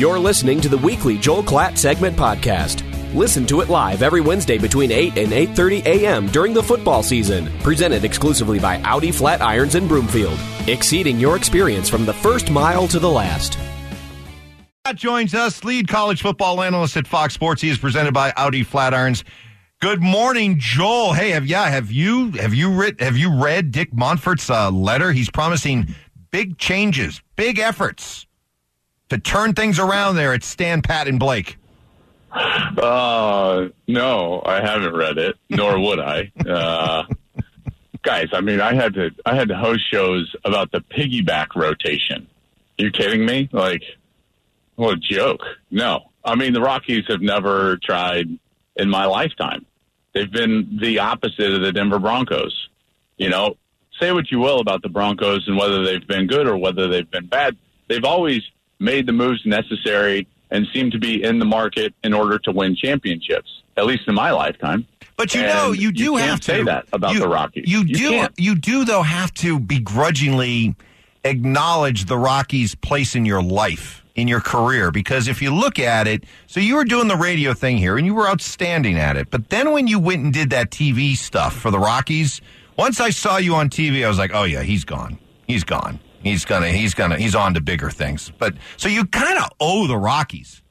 You're listening to the weekly Joel Klatt segment podcast. Listen to it live every Wednesday between 8 and 8:30 a.m. during the football season. Presented exclusively by Audi Flatirons in Broomfield. Exceeding your experience from the first mile to the last. That joins us, lead college football analyst at Fox Sports. He is presented by Audi Flatirons. Good morning, Joel. Hey, have yeah, have you have you read have you read Dick Monfort's uh, letter? He's promising big changes, big efforts to turn things around there at Stan Pat and Blake. Uh, no, I haven't read it, nor would I. Uh, guys, I mean, I had to I had to host shows about the piggyback rotation. Are you kidding me? Like, what a joke! No, I mean the Rockies have never tried in my lifetime. They've been the opposite of the Denver Broncos. You know, say what you will about the Broncos and whether they've been good or whether they've been bad. They've always made the moves necessary and seem to be in the market in order to win championships, at least in my lifetime. But you And know, you do can't have to say that about you, the Rockies. You You do. can't. You do though have to begrudgingly acknowledge the Rockies' place in your life, in your career, because if you look at it, so you were doing the radio thing here, and you were outstanding at it. But then when you went and did that TV stuff for the Rockies, once I saw you on TV, I was like, oh yeah, he's gone. He's gone. He's gonna. He's gonna. He's on to bigger things. But so you kind of owe the Rockies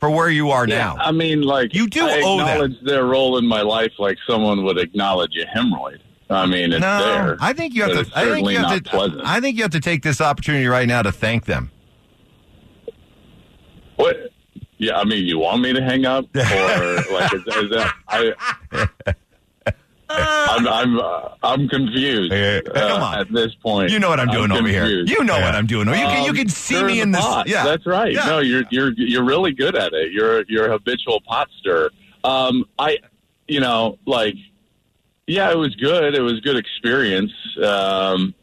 for where you are now. I mean, like You do I acknowledge their role in my life, like someone would acknowledge a hemorrhoid. I mean, it's no, there. I think you have to. I think you have to. pleasant. I think you have to take this opportunity right now to thank them. what? Yeah, I mean, you want me to hang up, or like, is, is that I? I'm I'm uh, I'm confused Yeah, uh, come on. at this point. You know what I'm doing over here. You know what I'm doing. You can you Um, can see stir me in the this. pot. Yeah, that's right. Yeah. No, you're you're you're really good at it. You're you're a habitual pot stirrer. Um, I, you know, like, yeah, it was good. It was a good experience, um,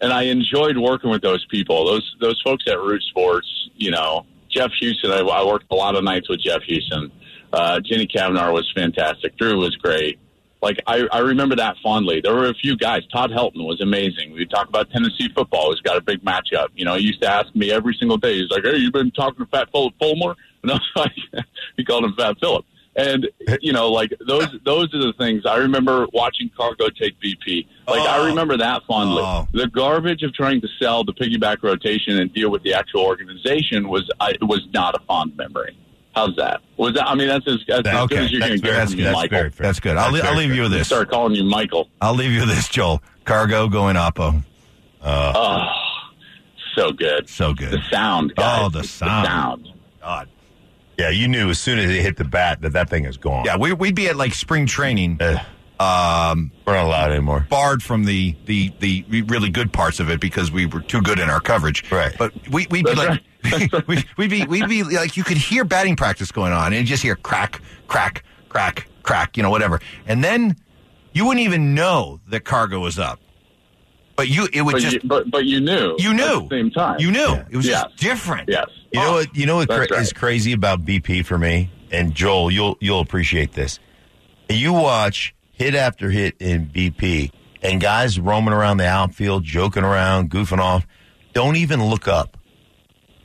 and I enjoyed working with those people. Those those folks at Root Sports. You know, Jeff Huson. I, I worked a lot of nights with Jeff Huson. Uh, Jenny Cavnar was fantastic. Drew was great. Like I, I remember that fondly. There were a few guys. Todd Helton was amazing. We talk about Tennessee football. He's got a big matchup. You know, he used to ask me every single day. He's like, "Hey, you been talking to Fat Phillip Fulmer?" And I was like, he called him Fat Philip. And you know, like those those are the things I remember watching CarGo take BP. Like Oh. I remember that fondly. Oh. The garbage of trying to sell the piggyback rotation and deal with the actual organization was I, was not a fond memory. How's that? Was that? I mean, that's as, that's as Okay, good as you're going that's, to get that's, from that's Michael. very fair. That's good. I'll, That's I'll very leave you with I this. Start calling you Michael. I'll leave you with this, Joel. CarGo going oppo. Oh, so good. So good. The sound, guys. Oh, the sound. sound. God. Yeah, you knew as soon as it hit the bat that that thing is gone. Yeah, we, we'd be at like spring training, Eh, um, we're not allowed anymore. barred from the, the, the really good parts of it because we were too good in our coverage. Right. But we, we'd be like, we'd, we'd be we'd be like you could hear batting practice going on and you just hear crack, crack, crack, crack, you know, whatever. And then you wouldn't even know that CarGo was up. But you it would But, just you, but but you knew. you knew at the same time. You knew. Yeah. It was Yes. just different. Yes. You know what? You know what cra- right. is crazy about BP for me and Joel. You'll you'll appreciate this. You watch hit after hit in BP, and guys roaming around the outfield, joking around, goofing off, don't even look up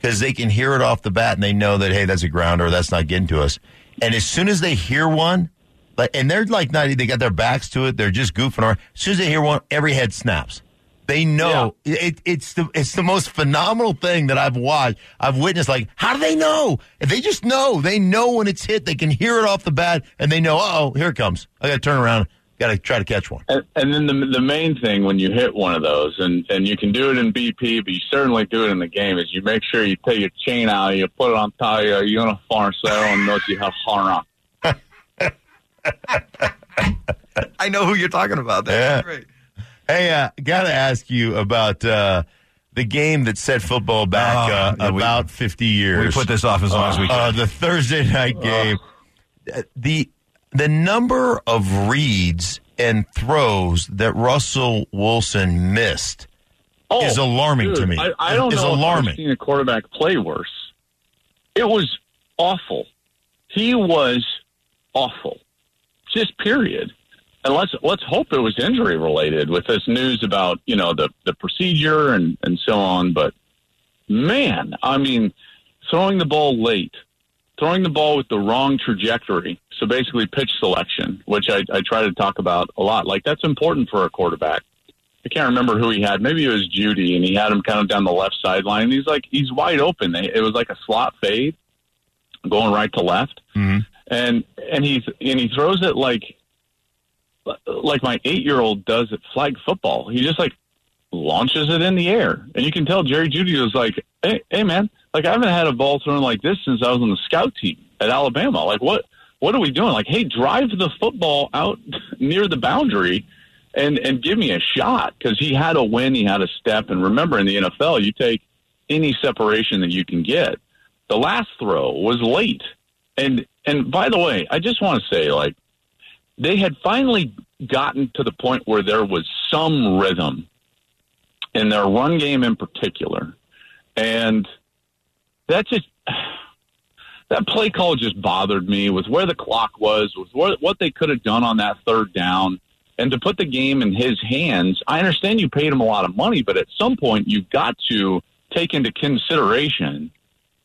because they can hear it off the bat and they know that hey, that's a grounder, that's not getting to us. And as soon as they hear one, like, and they're like not, they got their backs to it, they're just goofing around. As soon as they hear one, every head snaps. They know it, it's the it's the most phenomenal thing that I've watched. I've witnessed. Like, how do they know? If they just know, they know when it's hit. They can hear it off the bat, and they know. Oh, here it comes. I got to turn around. Got to try to catch one. And, and then the the main thing when you hit one of those, and and you can do it in BP, but you certainly do it in the game, is you make sure you take your chain out, you put it on top of your uniform so everyone knows you have horn on. I know who you're talking about. That's Yeah. great. Hey, uh, got to ask you about uh, the game that set football back Oh, uh, yeah, we- about fifty years. We put this off as long as we uh, can. the Thursday night game. Uh, The the number of reads and throws that Russell Wilson missed Oh, is alarming to me. I, I don't Is know alarming. I've seen a quarterback play worse. It was awful. He was awful. Just period. And let's let's hope it was injury related with this news about you know the the procedure and and so on. But man, I mean, throwing the ball late, throwing the ball with the wrong trajectory. So basically, pitch selection, which I, I try to talk about a lot. Like that's important for a quarterback. I can't remember who he had. Maybe it was Jeudy, and he had him kind of down the left sideline. He's like he's wide open. It was like a slot fade, going right to left, Mm-hmm. and and he's and he throws it like like my eight year old does at flag football. He just like launches it in the air, and you can tell Jerry Jeudy was like, "Hey, hey, man! Like I haven't had a ball thrown like this since I was on the scout team at Alabama. Like what what are we doing? Like, hey, drive the football out near the boundary." And and give me a shot because he had a win, he had a step, and remember in the NFL you take any separation that you can get. The last throw was late, and and by the way, I just want to say like they had finally gotten to the point where there was some rhythm in their run game in particular. And that just that play call just bothered me with where the clock was, with what, they could have done on that third down. And to put the game in his hands, I understand you paid him a lot of money, but at some point you've got to take into consideration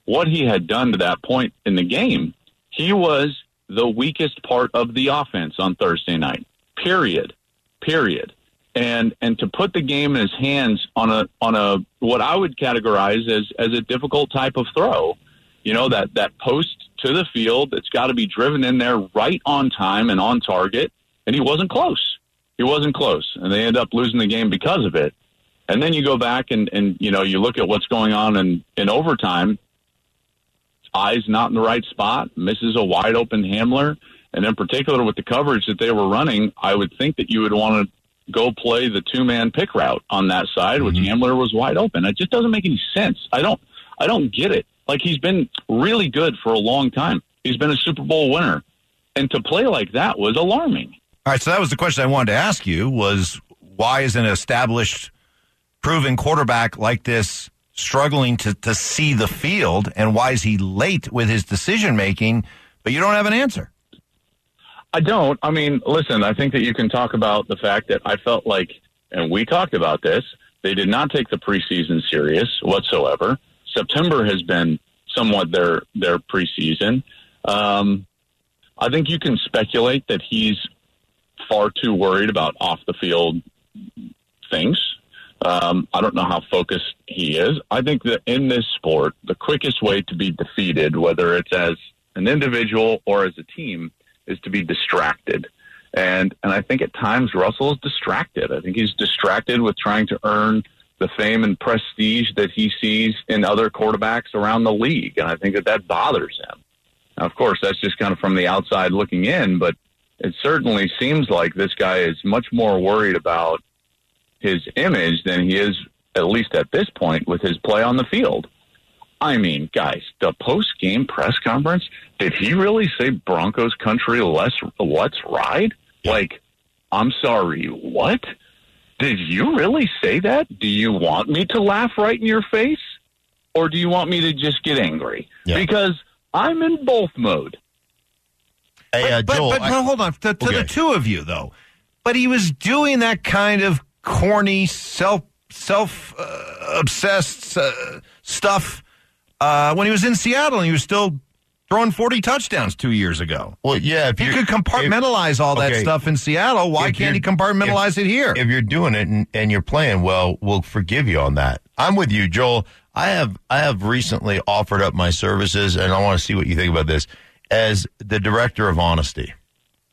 what he had done to that point in the game. He was the weakest part of the offense on Thursday night. Period. Period. And and to put the game in his hands on a on a what I would categorize as as a difficult type of throw, you know that that post to the field that's got to be driven in there right on time and on target, and he wasn't close. He wasn't close, and they end up losing the game because of it. And then you go back and and you know you look at what's going on in in overtime. Eyes not in the right spot, misses a wide open Hamler, and in particular with the coverage that they were running, I would think that you would want to go play the two man pick route on that side, which mm-hmm. Hamler was wide open. It just doesn't make any sense. I don't I don't get it. Like he's been really good for a long time. He's been a Super Bowl winner. And to play like that was alarming. All right, so that was the question I wanted to ask you was why is an established proven quarterback like this struggling to, to see the field and why is he late with his decision making, but you don't have an answer? I don't. I mean, listen, I think that you can talk about the fact that I felt like, and we talked about this, they did not take the preseason serious whatsoever. September has been somewhat their their preseason. Um, I think you can speculate that he's far too worried about off the field things. Um, I don't know how focused he is. I think that in this sport, the quickest way to be defeated, whether it's as an individual or as a team, is to be distracted. And and I think at times Russell is distracted. I think he's distracted with trying to earn the fame and prestige that he sees in other quarterbacks around the league, and I think that that bothers him. Now, of course, that's just kind of from the outside looking in, but it certainly seems like this guy is much more worried about his image than he is, at least at this point, with his play on the field. I mean, guys, the post game press conference, did he really say Broncos country let's let's ride? Like, I'm sorry, what? Did you really say that? Do you want me to laugh right in your face? Or do you want me to just get angry? Yeah. Because I'm in both mode. Hey, uh, but, Joel, but, I- but hold on, to, to the two of you though. But he was doing that kind of corny, self self uh, obsessed uh, stuff uh, when he was in Seattle, and he was still throwing forty touchdowns two years ago. well, yeah, if He could compartmentalize all that okay. stuff in Seattle. Why If can't he you're- compartmentalize it here? if you're doing it and, and you're playing well, we'll forgive you on that. I'm with you, Joel. I have I have recently offered up my services, and I want to see what you think about this as the director of honesty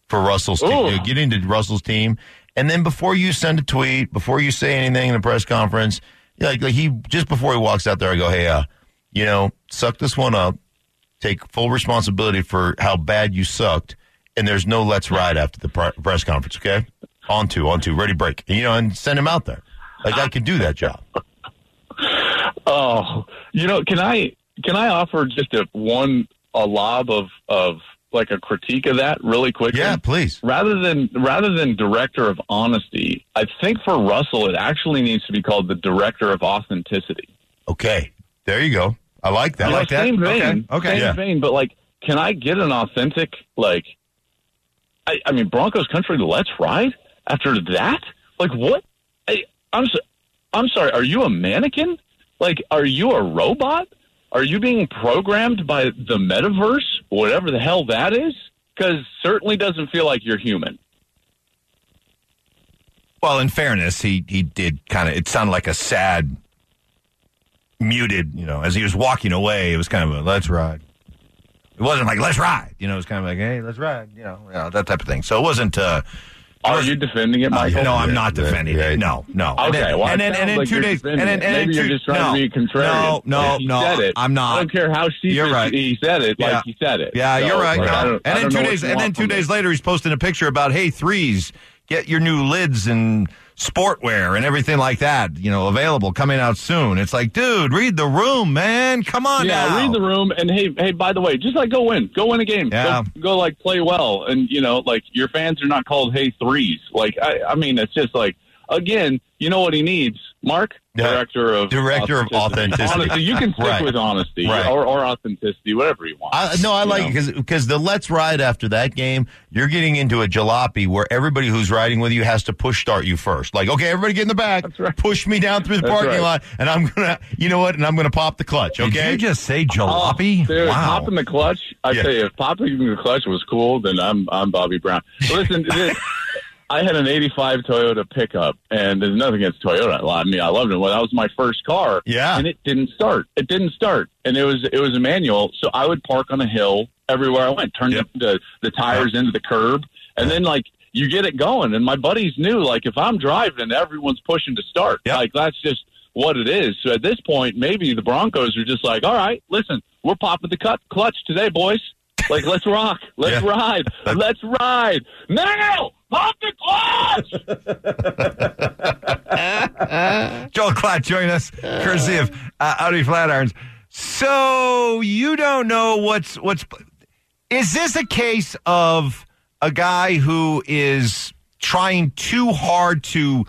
for Russell's team. Ooh. You know, get into Russell's team, and then before you send a tweet, before you say anything in a press conference, like, like he just before he walks out there, I go, hey, uh, you know, suck this one up, take full responsibility for how bad you sucked, and there's no let's ride after the pre- press conference. Okay, on to, on to, ready break, and, you know, and send him out there. Like I can do that job. Oh, you know, can I can I offer just a one a lob of of like a critique of that really quickly? Yeah, please. Rather than rather than director of honesty, I think for Russell it actually needs to be called the director of authenticity. Okay, there you go. I like that. You know, like that. Same vein, Okay, okay. same Yeah. vein. But like, can I get an authentic like? I, I mean, Broncos country. Let's ride after that. Like what? I, I'm so, I'm sorry. Are you a mannequin? Like, are you a robot? are you being programmed by the metaverse, whatever the hell that is? Because certainly doesn't feel like you're human. Well, in fairness, he he did kind of. It sounded like a sad, muted. You know, as he was walking away, it was kind of a let's ride. It wasn't like let's ride. You know, it was kind of like hey, let's ride. You know, you know that type of thing. So it wasn't. Uh, Are you defending it, Michael? no, I'm not defending yeah. it. No, no. Okay, and then, well, and then, and then like two days, and then, and then Maybe you're just trying no, to be contrarian. No, no, no. said it. I'm not. I don't care how sheepish You're right. he said it. Yeah. Like he said it. Yeah, So, you're right. like, no. I don't- I and then two days, and then two days later, he's posting a picture about, hey, threes, get your new lids and sportwear and everything like that. You know, available coming out soon. It's like, dude, read the room, man. Come on Yeah, now. read the room, and hey, hey, by the way, just like go win, go win a game, Yeah. go, go like play well, and you know, like your fans are not called hey threes. Like I, I mean, it's just like again, you know what he needs, Mark, Yeah. director of Director of authenticity. Honesty, you can stick Right. with honesty Right. or, or authenticity, whatever you want. I, no, I like know? it because because the let's ride after that game, you're getting into a jalopy where everybody who's riding with you has to push start you first. Like, okay, everybody get in the back, right. push me down through the That's parking right. lot, and I'm gonna, you know what, and I'm gonna pop the clutch. Did Okay, you just say uh, jalopy? Uh, oh, dude, wow. popping the clutch. I Yeah. tell you, if popping the clutch was cool, then I'm I'm Bobby Brown. Listen, this, I had an '85 Toyota pickup, and there's nothing against Toyota. I mean, I loved it. Well, that was my first car. Yeah. and it didn't start. It didn't start, and it was it was a manual. So I would park on a hill everywhere I went, turn Yep. the, the tires into the curb, and then like you get it going. And my buddies knew like if I'm driving, everyone's pushing to start. Yep. Like that's just what it is. So at this point, maybe the Broncos are just like, all right, listen, we're popping the cut clutch today, boys. Like let's rock, let's Yeah. ride, let's ride now. Pop the clutch. Joel Klatt join us, courtesy of uh, Audi Flatirons. So you don't know what's what's. Is this a case of a guy who is trying too hard to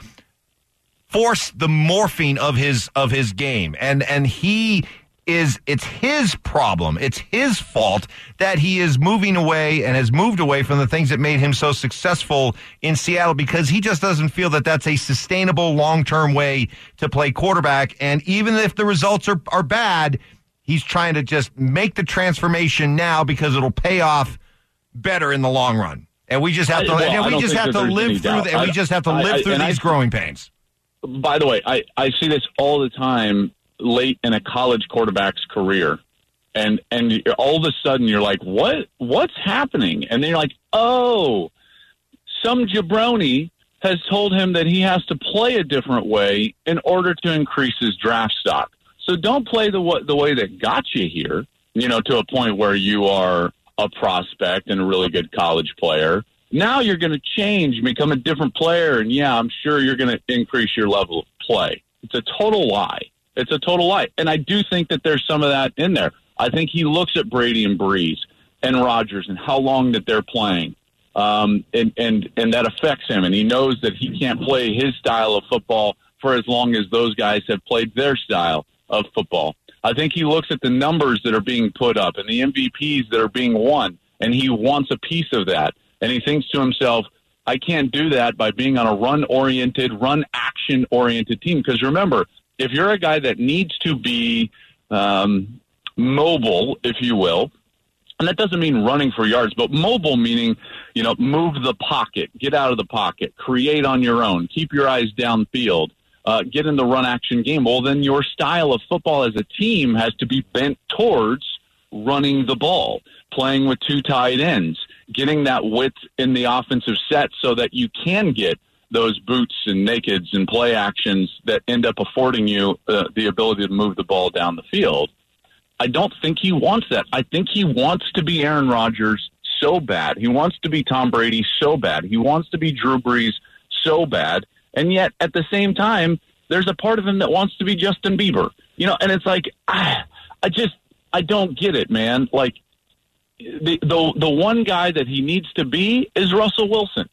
force the morphing of his of his game, and and he is it's his problem, it's his fault that he is moving away and has moved away from the things that made him so successful in Seattle because he just doesn't feel that that's a sustainable long term way to play quarterback, and even if the results are are bad. He's trying to just make the transformation now because it'll pay off better in the long run. And we just have to, I- well, and we just have to live through, the, and we just have to live I- through I- these growing pains. by the way, I, I see this all the time late in a college quarterback's career. And and all of a sudden you're like, what what's happening? And then you're like, oh, some jabroni has told him that he has to play a different way in order to increase his draft stock. So don't play the wa- the way that got you here, you know, to a point where you are a prospect and a really good college player. Now you're going to change, become a different player, and yeah, I'm sure you're going to increase your level of play. It's a total lie. It's a total lie, and I do think that there's some of that in there. I think he looks at Brady and Brees and Rodgers and how long that they're playing, um, and and and that affects him, and he knows that he can't play his style of football for as long as those guys have played their style of football. I think he looks at the numbers that are being put up and the MVPs that are being won, and he wants a piece of that. And he thinks to himself, I can't do that by being on a run oriented, run action oriented team. Because remember, if you're a guy that needs to be um, mobile, if you will, and that doesn't mean running for yards, but mobile meaning, you know, move the pocket, get out of the pocket, create on your own, keep your eyes downfield, uh, get in the run action game. Well, then your style of football as a team has to be bent towards running the ball, playing with two tight ends, getting that width in the offensive set so that you can get those boots and nakeds and play actions that end up affording you uh, the ability to move the ball down the field. I don't think he wants that. I think he wants to be Aaron Rodgers so bad. He wants to be Tom Brady so bad. He wants to be Drew Brees so bad. And yet, at the same time, there's a part of him that wants to be Justin Bieber. You know, and it's like, I, I just, I don't get it, man. Like, the, the the one guy that he needs to be is Russell Wilson.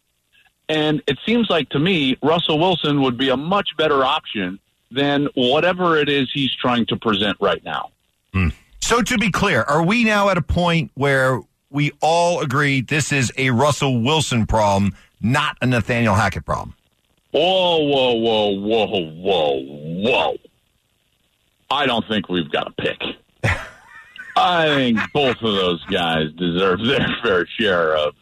And it seems like to me, Russell Wilson would be a much better option than whatever it is he's trying to present right now. So to be clear, are we now at a point where we all agree this is a Russell Wilson problem, not a Nathaniel Hackett problem? Whoa, whoa, whoa, whoa, whoa, whoa. I don't think we've got a pick. I think both of those guys deserve their fair share of,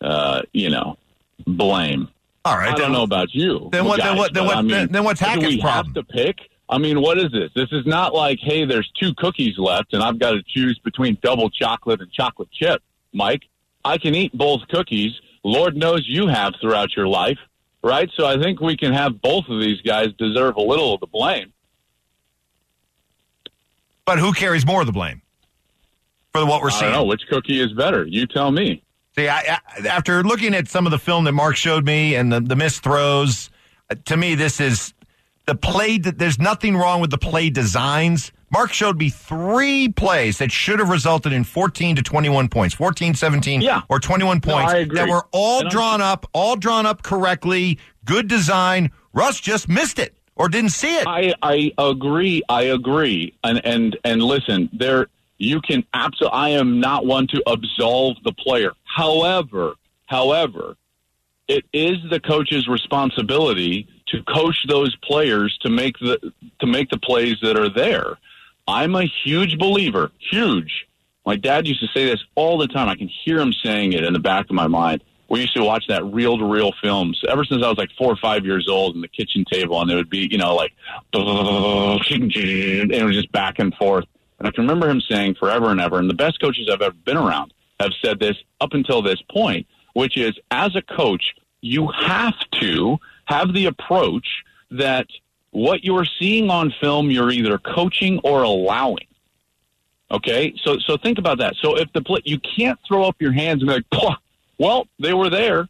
uh, you know, blame. All right. I don't know about you. Then what? guys, then what? Then what? I mean, then, then what's do Hackett's we problem? have to pick? I mean, what is this? This is not like, hey, there's two cookies left, and I've got to choose between double chocolate and chocolate chip. Mike, I can eat both cookies. Lord knows you have throughout your life, right? So I think we can have both of these guys deserve a little of the blame. But who carries more of the blame for what we're I seeing? don't know which cookie is better. You tell me. See, I, I, after looking at some of the film that Mark showed me and the, the missed throws, uh, to me, this is the play. That there's nothing wrong with the play designs. Mark showed me three plays that should have resulted in 14 to 21 points, 14, 17, Yeah. or 21 No, points agree. that were all drawn up, all drawn up correctly, good design. Russ just missed it or didn't see it. I, I agree. I agree. And and and listen, there you can absolutely. I am not one to absolve the player. However, however, it is the coach's responsibility to coach those players to make the to make the plays that are there. I'm a huge believer. Huge. My dad used to say this all the time. I can hear him saying it in the back of my mind. We used to watch that reel to reel films ever since I was like four or five years old in the kitchen table, and it would be, you know, like, and it was just back and forth. And I can remember him saying forever and ever, and the best coaches I've ever been around have said this up until this point, which is as a coach, you have to have the approach that what you're seeing on film, you're either coaching or allowing. Okay, so so think about that. So if the play, you can't throw up your hands and be like, "Pwah, well, they were there.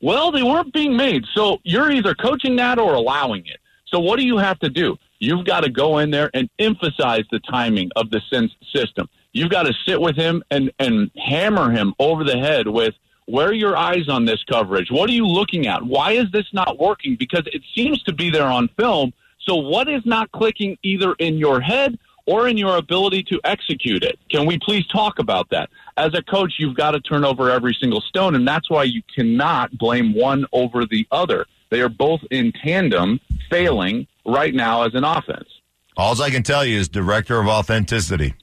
Well, they weren't being made. So you're either coaching that or allowing it. So what do you have to do? You've got to go in there and emphasize the timing of the sense system. You've got to sit with him and and hammer him over the head with where are your eyes on this coverage? What are you looking at? Why is this not working? Because it seems to be there on film. So what is not clicking either in your head or in your ability to execute it? Can we please talk about that? As a coach, you've got to turn over every single stone, and that's why you cannot blame one over the other. They are both in tandem failing right now as an offense. All I can tell you is director of authenticity.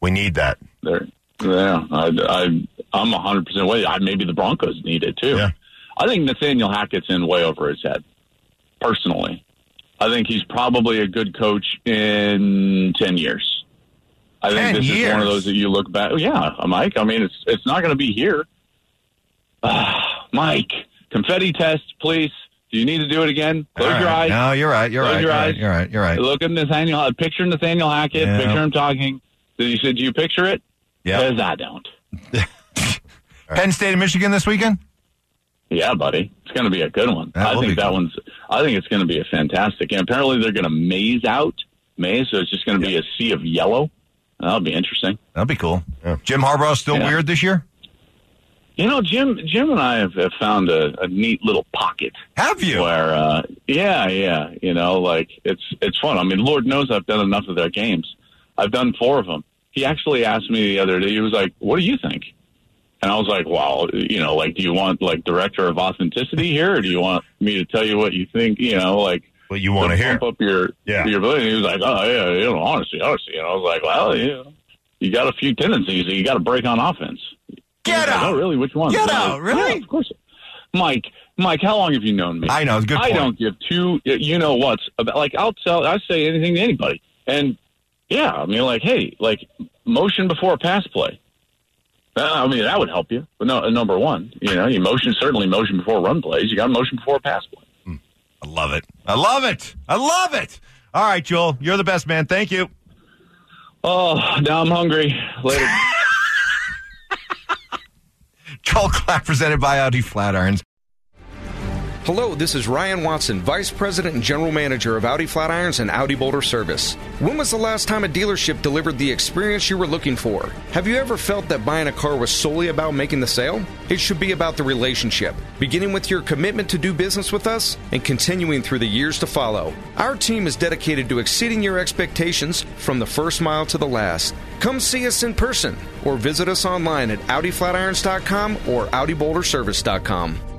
We need that. They're, yeah, I, I, I'm 100% with you. I, maybe the Broncos need it too. Yeah. I think Nathaniel Hackett's in way over his head, personally. I think he's probably a good coach in 10 years. I 10 think this is one of those that you look back. Yeah, Mike. I mean, it's it's not going to be here. Ah, Mike, confetti test, please. Do you need to do it again? Close All your eyes. No, you're right. You're Close right. your You're eyes. right. You're right. You're right. Look at Nathaniel. Uh, picture Nathaniel Hackett. Yeah. Picture him talking. Did you said, do you picture it? Yeah. Because I don't. Penn State and Michigan this weekend. Yeah, buddy, it's going to be a good one. That I think that good. one's. I think it's going to be a fantastic. And apparently, they're going to maize out maize, so it's just going to be a sea of yellow. That'll be interesting. That'll be cool. Yeah. Jim Harbaugh still Yeah. weird this year. You know, Jim, Jim and I have, have found a, a neat little pocket Have you? where, uh, yeah, yeah, you know, like it's it's fun. I mean, Lord knows I've done enough of their games. I've done four of them. He actually asked me the other day. He was like, "What do you think?" And I was like, "Well, you know, like, do you want like director of authenticity here, or do you want me to tell you what you think? You know, like." What you want to hear? Pump up your Yeah. your ability. And he was like, "Oh yeah, you know, honestly, honestly." And I was like, "Well, yeah, you got a few tendencies that you got to break on offense." Get like, out. oh, really? Which one? Get out, really? Yeah, of course. Mike, Mike, how long have you known me? I know. It's good I point. don't give two. You know what's about? Like I'll tell. I say anything to anybody, and yeah, I mean, like, hey, like motion before a pass play. I mean, that would help you. But no, uh, number one, you know, you motion certainly motion before run plays. You got motion before a pass play. I love it. I love it. I love it. All right, Joel, you're the best man. Thank you. Oh, now I'm hungry. Later. Joel Klatt presented by Audi Flatirons. Hello, this is Ryan Watson, Vice President and General Manager of Audi Flatirons and Audi Boulder Service. When was the last time a dealership delivered the experience you were looking for? Have you ever felt that buying a car was solely about making the sale? It should be about the relationship, beginning with your commitment to do business with us and continuing through the years to follow. Our team is dedicated to exceeding your expectations from the first mile to the last. Come see us in person or visit us online at AudiFlatirons.com or AudiBoulderService.com.